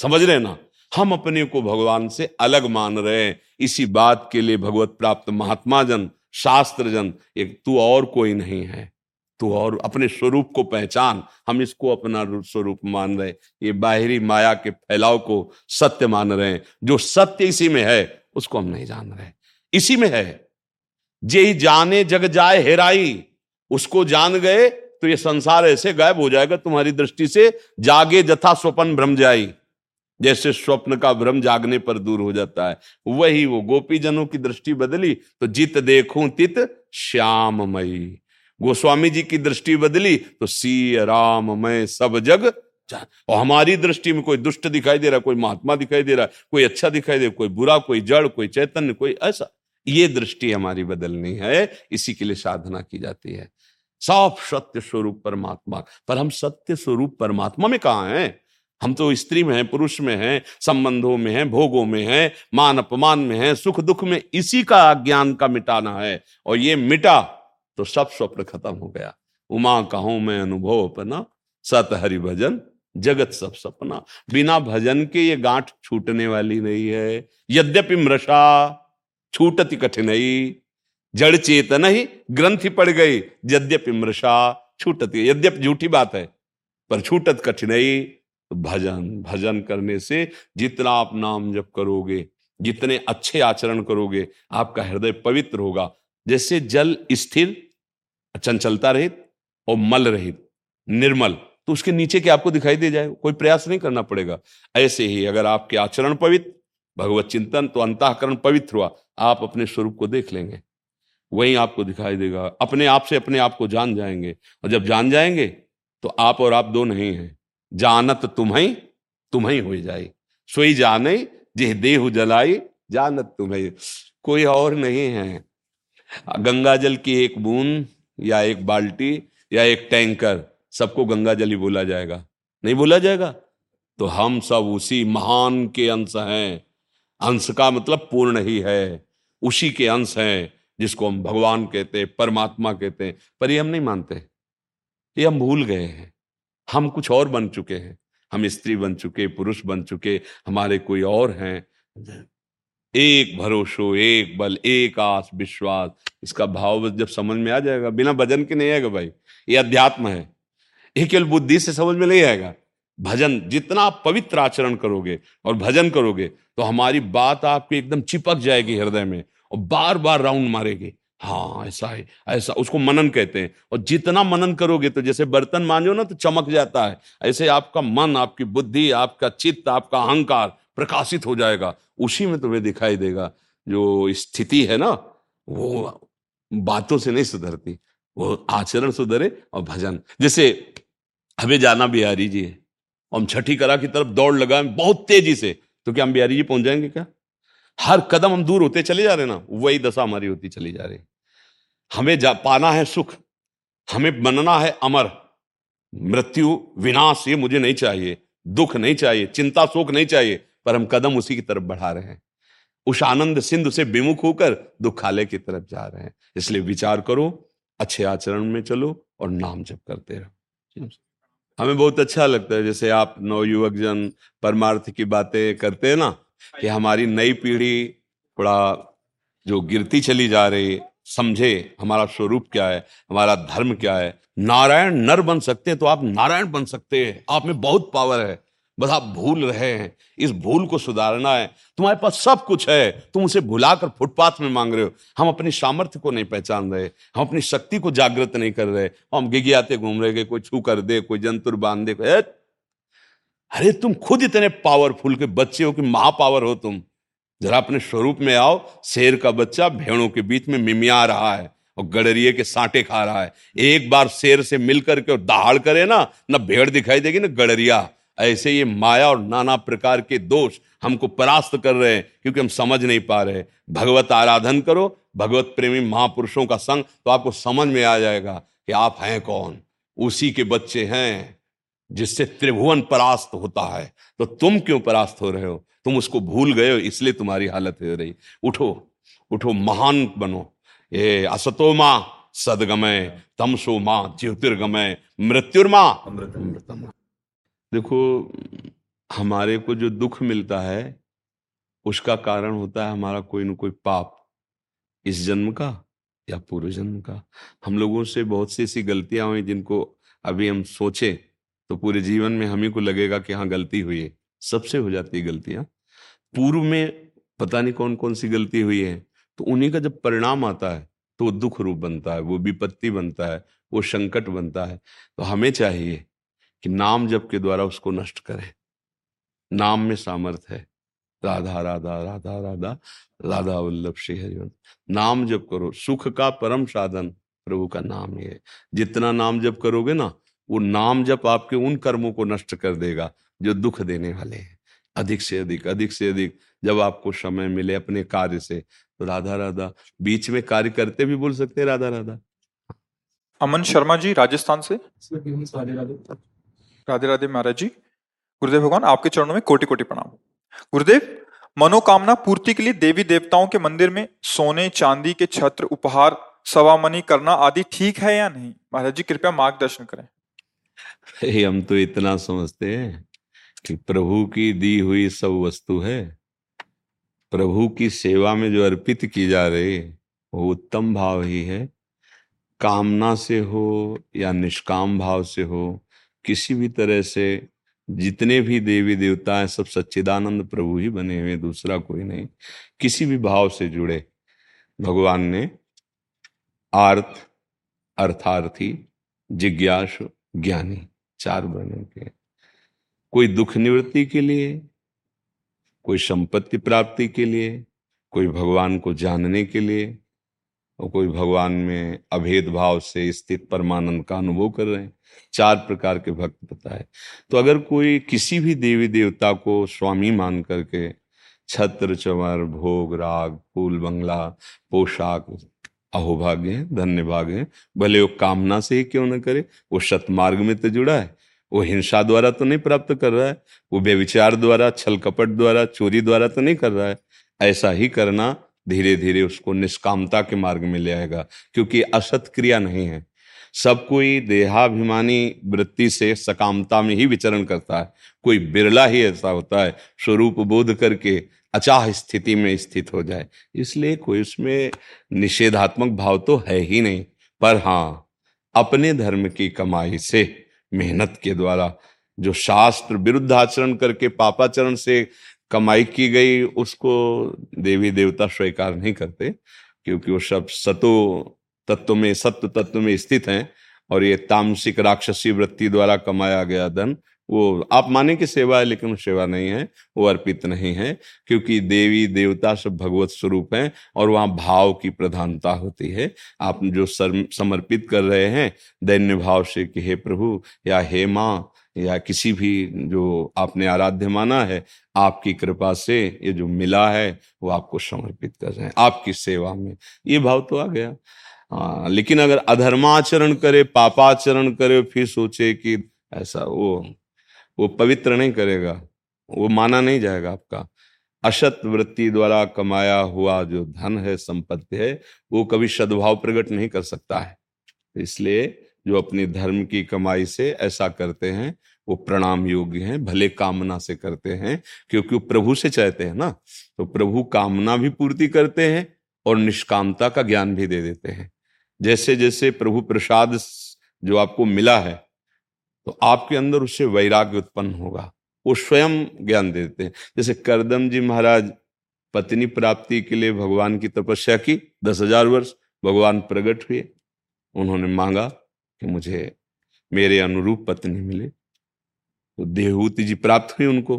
समझ रहे ना? हम अपने को भगवान से अलग मान रहे हैं। इसी बात के लिए भगवत प्राप्त महात्मा जन शास्त्र जन एक तू और कोई नहीं है। तू और अपने स्वरूप को पहचान, हम इसको अपना स्वरूप मान रहे ये बाहरी माया के फैलाव को सत्य मान रहे हैं। जो सत्य इसी में है उसको हम नहीं जान रहे। इसी में है, जे जाने जग जाए हेराई, उसको जान गए तो ये संसार ऐसे गायब हो जाएगा, तुम्हारी दृष्टि से जागे जथा स्वपन भ्रम जाई। जैसे स्वप्न का भ्रम जागने पर दूर हो जाता है, वही वो गोपी जनों की दृष्टि बदली तो जित देखूँ तित श्याममयी। गोस्वामी जी की दृष्टि बदली तो सी राम मैं सब जग और हमारी दृष्टि में कोई दुष्ट दिखाई दे रहा, कोई महात्मा दिखाई दे रहा, कोई अच्छा दिखाई दे रहा कोई बुरा, कोई जड़, कोई चैतन्य, कोई ऐसा। ये दृष्टि हमारी बदलनी है, इसी के लिए साधना की जाती है। सब सत्य स्वरूप परमात्मा। पर हम सत्य स्वरूप परमात्मा में कहा हैं? हम तो स्त्री में हैं, पुरुष में हैं, संबंधों में हैं, भोगों में हैं, मान अपमान में हैं, सुख दुख में इसी का ज्ञान का मिटाना है। और ये मिटा तो सब स्वप्न खत्म हो गया। उमा कहूँ मैं अनुभव अपना, सत हरि भजन जगत सब सपना। बिना भजन के ये गांठ छूटने वाली नहीं है। यद्यपि मृषा छूटती कठिनाई जड़ चेतन ही ग्रंथि पड़ गई। यद्यपि मृषा छूटती यद्यपि झूठी बात है, पर छूटत कठिनाई तो भजन भजन करने से जितना आप नाम जप करोगे, जितने अच्छे आचरण करोगे, आपका हृदय पवित्र होगा। जैसे जल स्थिर, चंचलता रहित और मल रहित, निर्मल। तो उसके नीचे के आपको दिखाई दे जाए, कोई प्रयास नहीं करना पड़ेगा। ऐसे ही अगर आपके आचरण पवित्र, भगवत चिंतन तो अंतकरण पवित्र हुआ, आप अपने स्वरूप को देख लेंगे। वही आपको दिखाई देगा, अपने आप से अपने आप को जान जाएँगे। और जब जान जाएँगे तो आप और आप दो नहीं हैं। जानत तुम्हें तुम्हें हो जाए। सोई जाने जे देह जलाई, जानत तुम्हें। कोई और नहीं है। गंगा जल की एक बूंद या एक बाल्टी या एक टैंकर सबको गंगा जल ही बोला जाएगा। नहीं बोला जाएगा? तो हम सब उसी महान के अंश हैं। अंश का मतलब पूर्ण ही है। उसी के अंश हैं, जिसको हम भगवान कहते हैं, परमात्मा कहते हैं। पर ये हम नहीं मानते। ये हम भूल गए हैं। हम कुछ और बन चुके हैं। हम स्त्री बन चुके, पुरुष बन चुके, हमारे कोई और हैं। एक भरोसो, एक बल, एक आस, विश्वास। इसका भाव जब समझ में आ जाएगा। बिना भजन के नहीं आएगा भाई। ये अध्यात्म है। ये केवल बुद्धि से समझ में नहीं आएगा। भजन, जितना आप पवित्र आचरण करोगे और भजन करोगे तो हमारी बात आपकी एकदम चिपक जाएगी हृदय में और बार बार राउंड मारेगी। हाँ ऐसा है, ऐसा, उसको मनन कहते हैं। और जितना मनन करोगे तो जैसे बर्तन मांझो ना तो चमक जाता है। ऐसे आपका मन, आपकी बुद्धि, आपका चित्त, आपका अहंकार प्रकाशित हो जाएगा। उसी में तुम्हें दिखाई देगा। जो स्थिति है ना, वो बातों से नहीं सुधरती। वो आचरण सुधरे और भजन। जैसे, हमें जाना बिहारी जी है, हम छठी कला की तरफ़ दौड़ लगाए बहुत तेज़ी से तो क्या हम बिहारी जी पहुँच जाएँगे क्या? हर कदम हम दूर होते चले जा रहे ना, वही दशा हमारी होती चली जा रही हमें जा, पाना है सुख, हमें बनना है अमर, मृत्यु, विनाश, ये मुझे नहीं चाहिए, दुख नहीं चाहिए, चिंता, शोक नहीं चाहिए, पर हम कदम उसी की तरफ़ बढ़ा रहे हैं। उस आनंद सिंधु से विमुख होकर दुखालय की तरफ़ जा रहे हैं। इसलिए विचार करो अच्छे आचरण में चलो और नाम जप करते रहो। हमें बहुत अच्छा लगता है, जैसे आप नवयुवक जन परमार्थ की बातें करते हैं ना, कि हमारी नई पीढ़ी थोड़ा जो गिरती चली जा रही समझे हमारा स्वरूप क्या है, हमारा धर्म क्या है। नारायण नर बन सकते हैं तो आप नारायण बन सकते हैं। आप में बहुत पावर है। बस आप भूल रहे हैं, इस भूल को सुधारना है। तुम्हारे पास सब कुछ है, तुम उसे भुलाकर फुटपाथ में मांग रहे हो। हम अपनी सामर्थ्य को नहीं पहचान रहे, हम अपनी शक्ति को जागृत नहीं कर रहे। हम गिगियाते घूम रहे कोई छू कर दे, कोई जंतुर बाँध दे अरे तुम खुद इतने पावरफुल के बच्चे हो कि महापावर हो तुम। जरा अपने स्वरूप में आओ, शेर का बच्चा भेड़ों के बीच में मिमिया रहा है और गडरिए के सांटे खा रहा है। एक बार शेर से मिलकर के और दहाड़ करे ना, न भेड़ दिखाई देगी, ना गडरिया। ऐसे ये माया और नाना प्रकार के दोष हमको परास्त कर रहे हैं, क्योंकि हम समझ नहीं पा रहे भगवत आराधन करो, भगवत प्रेमी महापुरुषों का संग तो आपको समझ में आ जाएगा कि आप हैं कौन। उसी के बच्चे हैं, जिससे त्रिभुवन परास्त होता है। तो तुम क्यों परास्त हो रहे हो? तुम उसको भूल गए हो, इसलिए तुम्हारी हालत हो रही। उठो उठो, महान बनो। ये असतो माँ सदगमय तमसो माँ ज्योतिर्गमय मृत्युर्मा अमृतम। देखो, हमारे को जो दुख मिलता है, उसका कारण होता है हमारा कोई ना कोई पाप। इस जन्म का या पूर्व जन्म का? हम लोगों से बहुत सी ऐसी गलतियाँ हुई जिनको अभी हम सोचे तो पूरे जीवन में हम ही को लगेगा कि हाँ गलती हुई है। सबसे हो जाती है गलतियाँ। पूर्व में पता नहीं कौन कौन सी गलती हुई है तो उन्हीं का जब परिणाम आता है तो वो दुख रूप बनता है, वो विपत्ति बनता है, वो संकट बनता है। तो हमें चाहिए कि नाम जप के द्वारा उसको नष्ट करें। नाम में सामर्थ्य है। राधा राधा राधा राधा राधा वल्लभ श्री हरिवंश। नाम जप करो। सुख का परम साधन प्रभु का नाम ही है। जितना नाम जप करोगे ना वो नाम जप आपके उन कर्मों को नष्ट कर देगा जो दुख देने वाले हैं। अधिक से अधिक अधिक से अधिक जब आपको समय मिले अपने कार्य से तो राधा राधा बीच में कार्य करते भी बोल सकते हैं राधा राधा। अमन शर्मा जी राजस्थान से? राधे राधे महाराज जी। गुरुदेव भगवान, आपके चरणों में कोटि कोटि प्रणाम। गुरुदेव, मनोकामना पूर्ति के लिए देवी देवताओं के मंदिर में सोने, चांदी के छत्र, उपहार सवामनी करना आदि ठीक है या नहीं? महाराज जी, कृपया मार्गदर्शन करें। हम तो इतना समझते हैं कि प्रभु की दी हुई सब वस्तु है। प्रभु की सेवा में जो अर्पित की जा रही, वो उत्तम भाव ही है। कामना से हो या निष्काम भाव से हो किसी भी तरह से जितने भी देवी देवता हैं, सब सच्चिदानंद प्रभु ही बने हुए दूसरा कोई नहीं। किसी भी भाव से जुड़े, भगवान ने आर्थ, अर्थार्थी, जिज्ञास, ज्ञानी, चार वर्णों के कोई दुख निवृत्ति के लिए, कोई संपत्ति प्राप्ति के लिए, कोई भगवान को जानने के लिए, और कोई भगवान में अभेद भाव से स्थित परमानंद का अनुभव कर रहे हैं। चार प्रकार के भक्त बताए। तो अगर कोई किसी भी देवी देवता को स्वामी मान करके छत्र चवर भोग, राग, फूल, बंगला, पोशाक, अहोभाग्य धन्य भाग्य है भले वो कामना से ही क्यों न करे, वो सतमार्ग में तो जुड़ा है, वो हिंसा द्वारा तो नहीं प्राप्त कर रहा है, वो व्यविचार द्वारा, छल कपट द्वारा, चोरी द्वारा तो नहीं कर रहा है, ऐसा ही करना धीरे धीरे उसको निष्कामता के मार्ग में ले आएगा, क्योंकि असत क्रिया नहीं है। सब कोई देहाभिमानी वृत्ति से सकामता में ही विचरण करता है। कोई बिरला ही ऐसा होता है, स्वरूप बोध करके अचाह स्थिति में स्थित हो जाए। इसलिए कोई उसमें निषेधात्मक भाव तो है ही नहीं। पर हाँ अपने धर्म की कमाई से, मेहनत के द्वारा, जो शास्त्र विरुद्ध आचरण करके पापाचरण से कमाई की गई, उसको देवी देवता स्वीकार नहीं करते, क्योंकि वो सब सतो तत्व में, सत्व तत्व में स्थित हैं और ये तामसिक राक्षसी वृत्ति द्वारा कमाया गया धन, वो आप माने की सेवा है, लेकिन सेवा नहीं है, वो अर्पित नहीं है, क्योंकि देवी, देवता सब भगवत स्वरूप हैं और वहाँ भाव की प्रधानता होती है। आप जो समर्पित कर रहे हैं, दैन्य भाव से कि हे प्रभु, या हे माँ, या किसी भी जो आपने आराध्य माना है, आपकी कृपा से ये जो मिला है, वो आपको समर्पित कर रहे हैं, आपकी सेवा में। ये भाव तो आ गया। हाँ लेकिन अगर अधर्माचरण करे, पापाचरण करे, फिर सोचे कि ऐसा वो वो पवित्र नहीं करेगा, वो माना नहीं जाएगा आपका। अशत वृत्ति द्वारा कमाया हुआ जो धन है, संपत्ति है, वो कभी सद्भाव प्रकट नहीं कर सकता है। इसलिए जो अपनी धर्म की कमाई से ऐसा करते हैं, वो प्रणाम योग्य हैं, भले कामना से करते हैं, क्योंकि वो प्रभु से चाहते हैं ना। तो प्रभु कामना भी पूर्ति करते हैं और निष्कामता का ज्ञान भी दे देते हैं। जैसे जैसे प्रभु प्रसाद जो आपको मिला है तो आपके अंदर उससे वैराग्य उत्पन्न होगा। वो स्वयं ज्ञान देते हैं। जैसे करदम जी महाराज, पत्नी प्राप्ति के लिए भगवान की तपस्या की, दस हज़ार वर्ष, भगवान प्रकट हुए। उन्होंने मांगा कि मुझे मेरे अनुरूप पत्नी मिले। तो देहूति जी प्राप्त हुई उनको।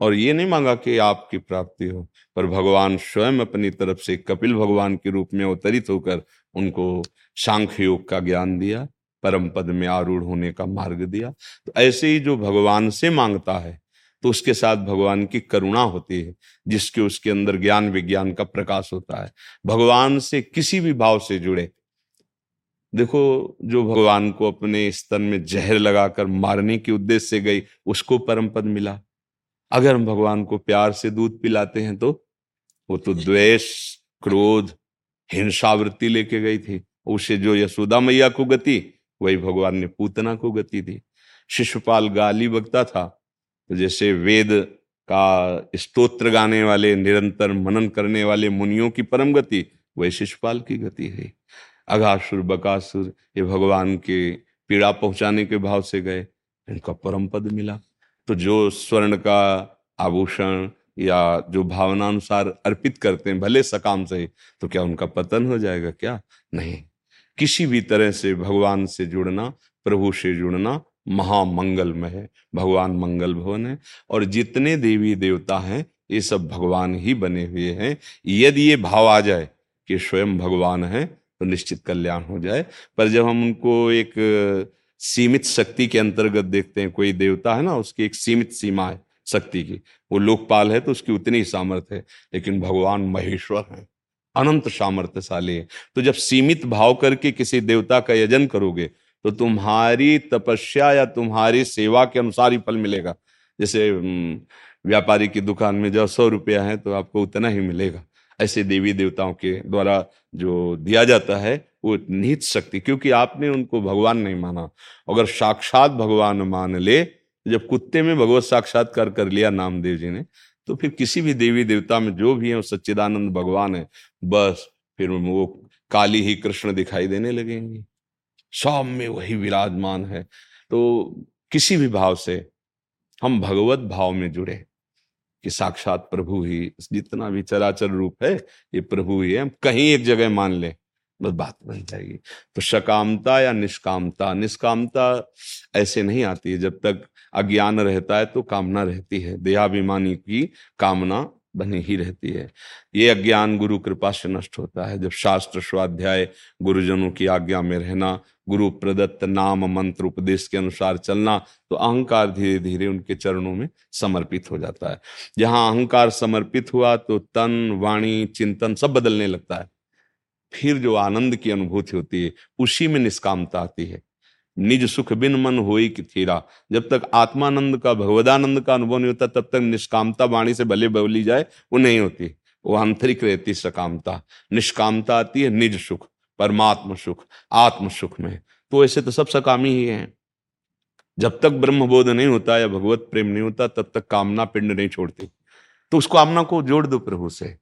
और ये नहीं मांगा कि आपकी प्राप्ति हो, पर भगवान स्वयं अपनी तरफ़ से कपिल भगवान के रूप में अवतरित होकर उनको सांख्य योग का ज्ञान दिया, परम पद में आरूढ़ होने का मार्ग दिया। तो ऐसे ही जो भगवान से माँगता है तो उसके साथ भगवान की करुणा होती है, जिसके उसके अंदर ज्ञान विज्ञान का प्रकाश होता है। भगवान से किसी भी भाव से जुड़े, देखो, जो भगवान को अपने स्तन में जहर लगाकर मारने के उद्देश्य से गई, उसको परम पद मिला। अगर हम भगवान को प्यार से दूध पिलाते हैं तो वो तो द्वेष, क्रोध, हिंसावृत्ति लेके गई थी। उसे जो यशोदा मैया को गति, वही भगवान ने पूतना को गति दी। शिशुपाल गाली बकता था तो जैसे वेद का स्तोत्र गाने वाले, निरंतर मनन करने वाले मुनियों की परम गति, वही शिशुपाल की गति है। अघासुर, बकासुर, ये भगवान के पीड़ा पहुँचाने के भाव से गए। इनका परम पद मिला। तो जो स्वर्ण का आभूषण या जो भावनानुसार अर्पित करते हैं, भले सकाम से तो क्या उनका पतन हो जाएगा क्या? नहीं। किसी भी तरह से भगवान से जुड़ना, प्रभु से जुड़ना महामंगलमय है। भगवान मंगल भवन है और जितने देवी देवता हैं, ये सब भगवान ही बने हुए हैं। यदि ये भाव आ जाए कि स्वयं भगवान है तो निश्चित कल्याण हो जाए। पर जब हम उनको एक सीमित शक्ति के अंतर्गत देखते हैं, कोई देवता है ना, उसकी एक सीमित सीमा है शक्ति की। वो लोकपाल है तो उसकी उतनी ही सामर्थ्य है, लेकिन भगवान महेश्वर है, अनंत सामर्थ्यशाली है। तो जब सीमित भाव करके किसी देवता का यजन करोगे तो तुम्हारी तपस्या या तुम्हारी सेवा के अनुसार ही फल मिलेगा। जैसे व्यापारी की दुकान में जब सौ रुपया है तो आपको उतना ही मिलेगा। ऐसे देवी देवताओं के द्वारा जो दिया जाता है, वो निहित शक्ति, क्योंकि आपने उनको भगवान नहीं माना। अगर साक्षात भगवान मान ले, जब कुत्ते में भगवत साक्षात्कार कर कर लिया नामदेव जी ने तो फिर किसी भी देवी देवता में जो भी है, वो सच्चिदानंद भगवान है। बस फिर वो काली ही कृष्ण दिखाई देने लगेंगे। सब में वही विराजमान है। तो किसी भी भाव से हम भगवत भाव में जुड़े कि साक्षात प्रभु ही जितना भी चराचर रूप है, ये प्रभु ही है। हम कहीं एक जगह मान ले, बस बात बन जाएगी। तो सकामता या निष्कामता? निष्कामता ऐसे नहीं आती है। जब तक अज्ञान रहता है तो कामना रहती है। देहाभिमानी की कामना बनी ही रहती है। ये अज्ञान गुरु कृपा से नष्ट होता है। जब शास्त्र स्वाध्याय गुरुजनों की आज्ञा में रहना गुरु प्रदत्त नाम मंत्र उपदेश के अनुसार चलना तो अहंकार धीरे धीरे उनके चरणों में समर्पित हो जाता है। जहाँ अहंकार समर्पित हुआ तो तन, वाणी, चिंतन सब बदलने लगता है। फिर जो आनंद की अनुभूति होती है, उसी में निष्कामता आती है। निज सुख बिन मन होई कि थीरा। जब तक आत्मानंद का, भगवदानंद का अनुभव नहीं होता, तब तक निष्कामता वाणी से भले बवली जाए, वो नहीं होती। वो आंतरिक रहती सकामता। निष्कामता आती है निज सुख। परमात्म सुख, आत्म सुख में। तो ऐसे तो सब सकामी ही हैं। जब तक ब्रह्मबोध नहीं होता या भगवत प्रेम नहीं होता, तब तक कामना पिंड नहीं छोड़ती। तो उस कामना को जोड़ दो प्रभु से।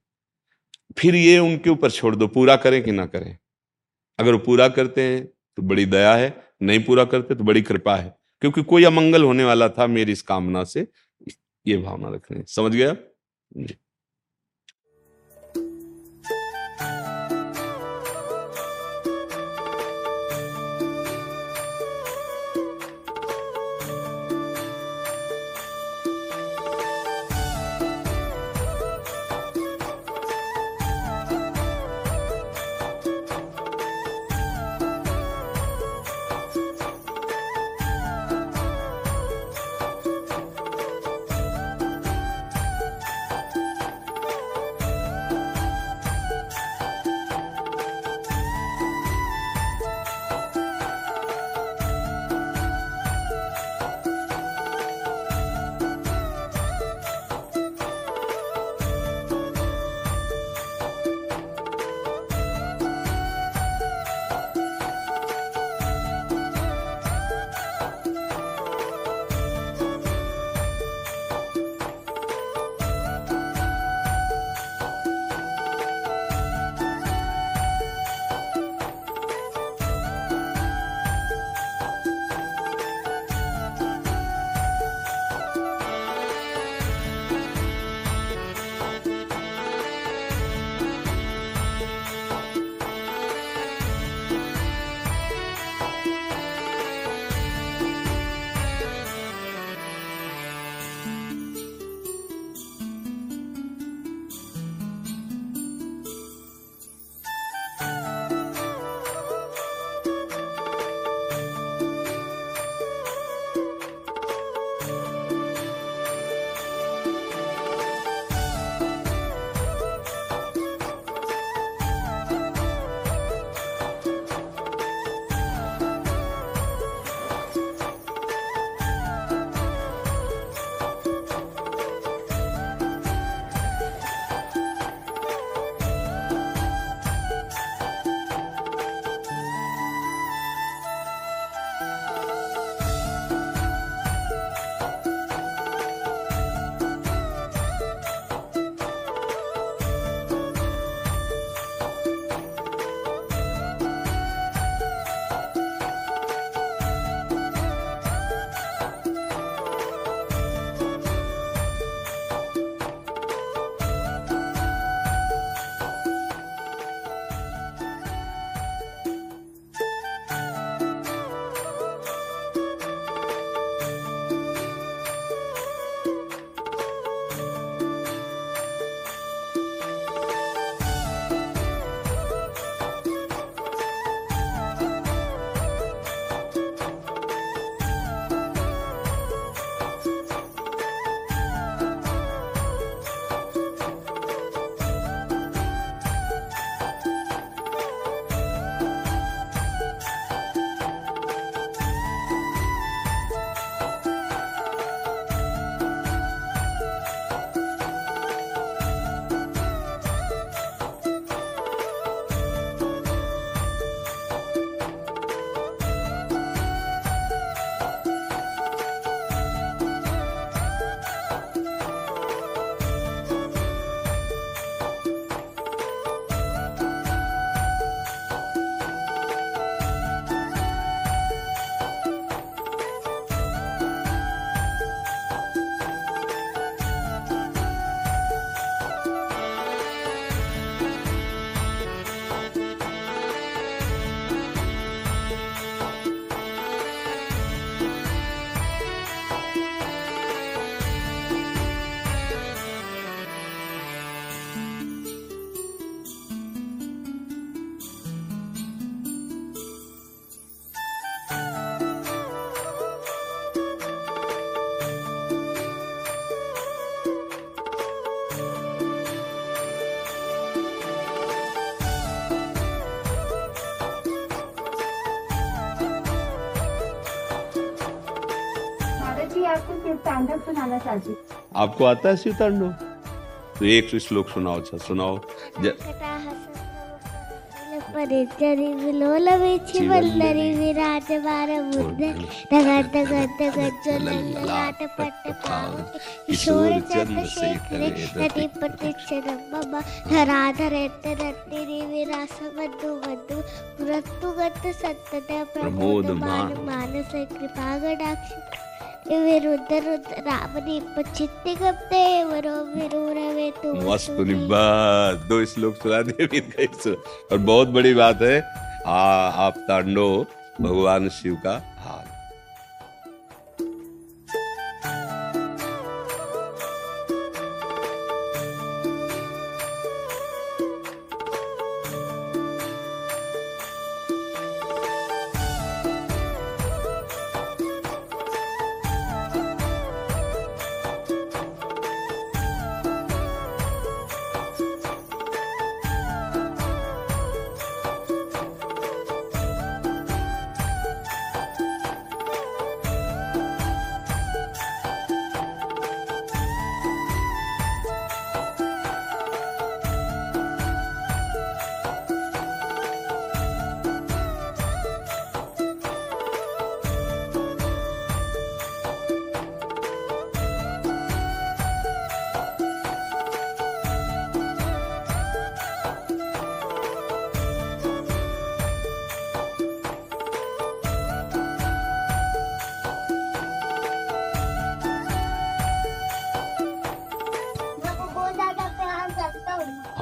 फिर ये उनके ऊपर छोड़ दो, पूरा करें कि ना करें। अगर वो पूरा करते हैं तो बड़ी दया है। नहीं पूरा करते तो बड़ी कृपा है। क्योंकि कोई अमंगल होने वाला था मेरी इस कामना से। ये भावना रखने समझ गया जी। तांडव सुनाना चाहती आपको आता है शिव तांडव? तो एक श्लोक सुनाओ अच्छा सुनाओ। ज... परिचरी विलोल वेची वल्लरी विराज वार बुद्ध दगड दगड दगड जललाट पट्ट पाव किशोर चंद्रशेखर नटी प्रतिक्षण मम धराधरेत रत्तिरी विरास मधु मधु पुरत्तु गत प्रमोद मान। मानस कृपा गडाक्ष तु मस्त निब्बत दो श्लोक सुना और बहुत बड़ी बात है आ, आप तांडो भगवान शिव का हाल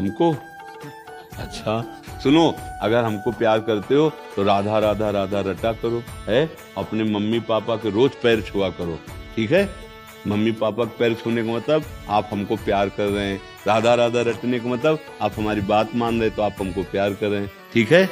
हमको अच्छा सुनो, अगर हमको प्यार करते हो तो राधा राधा राधा रटा करो, है? अपने मम्मी पापा के रोज पैर छुआ करो, ठीक है? मम्मी पापा के पैर छूने का मतलब आप हमको प्यार कर रहे हैं। राधा राधा रटने का मतलब आप हमारी बात मान रहे तो आप हमको प्यार कर रहे हैं, ठीक है?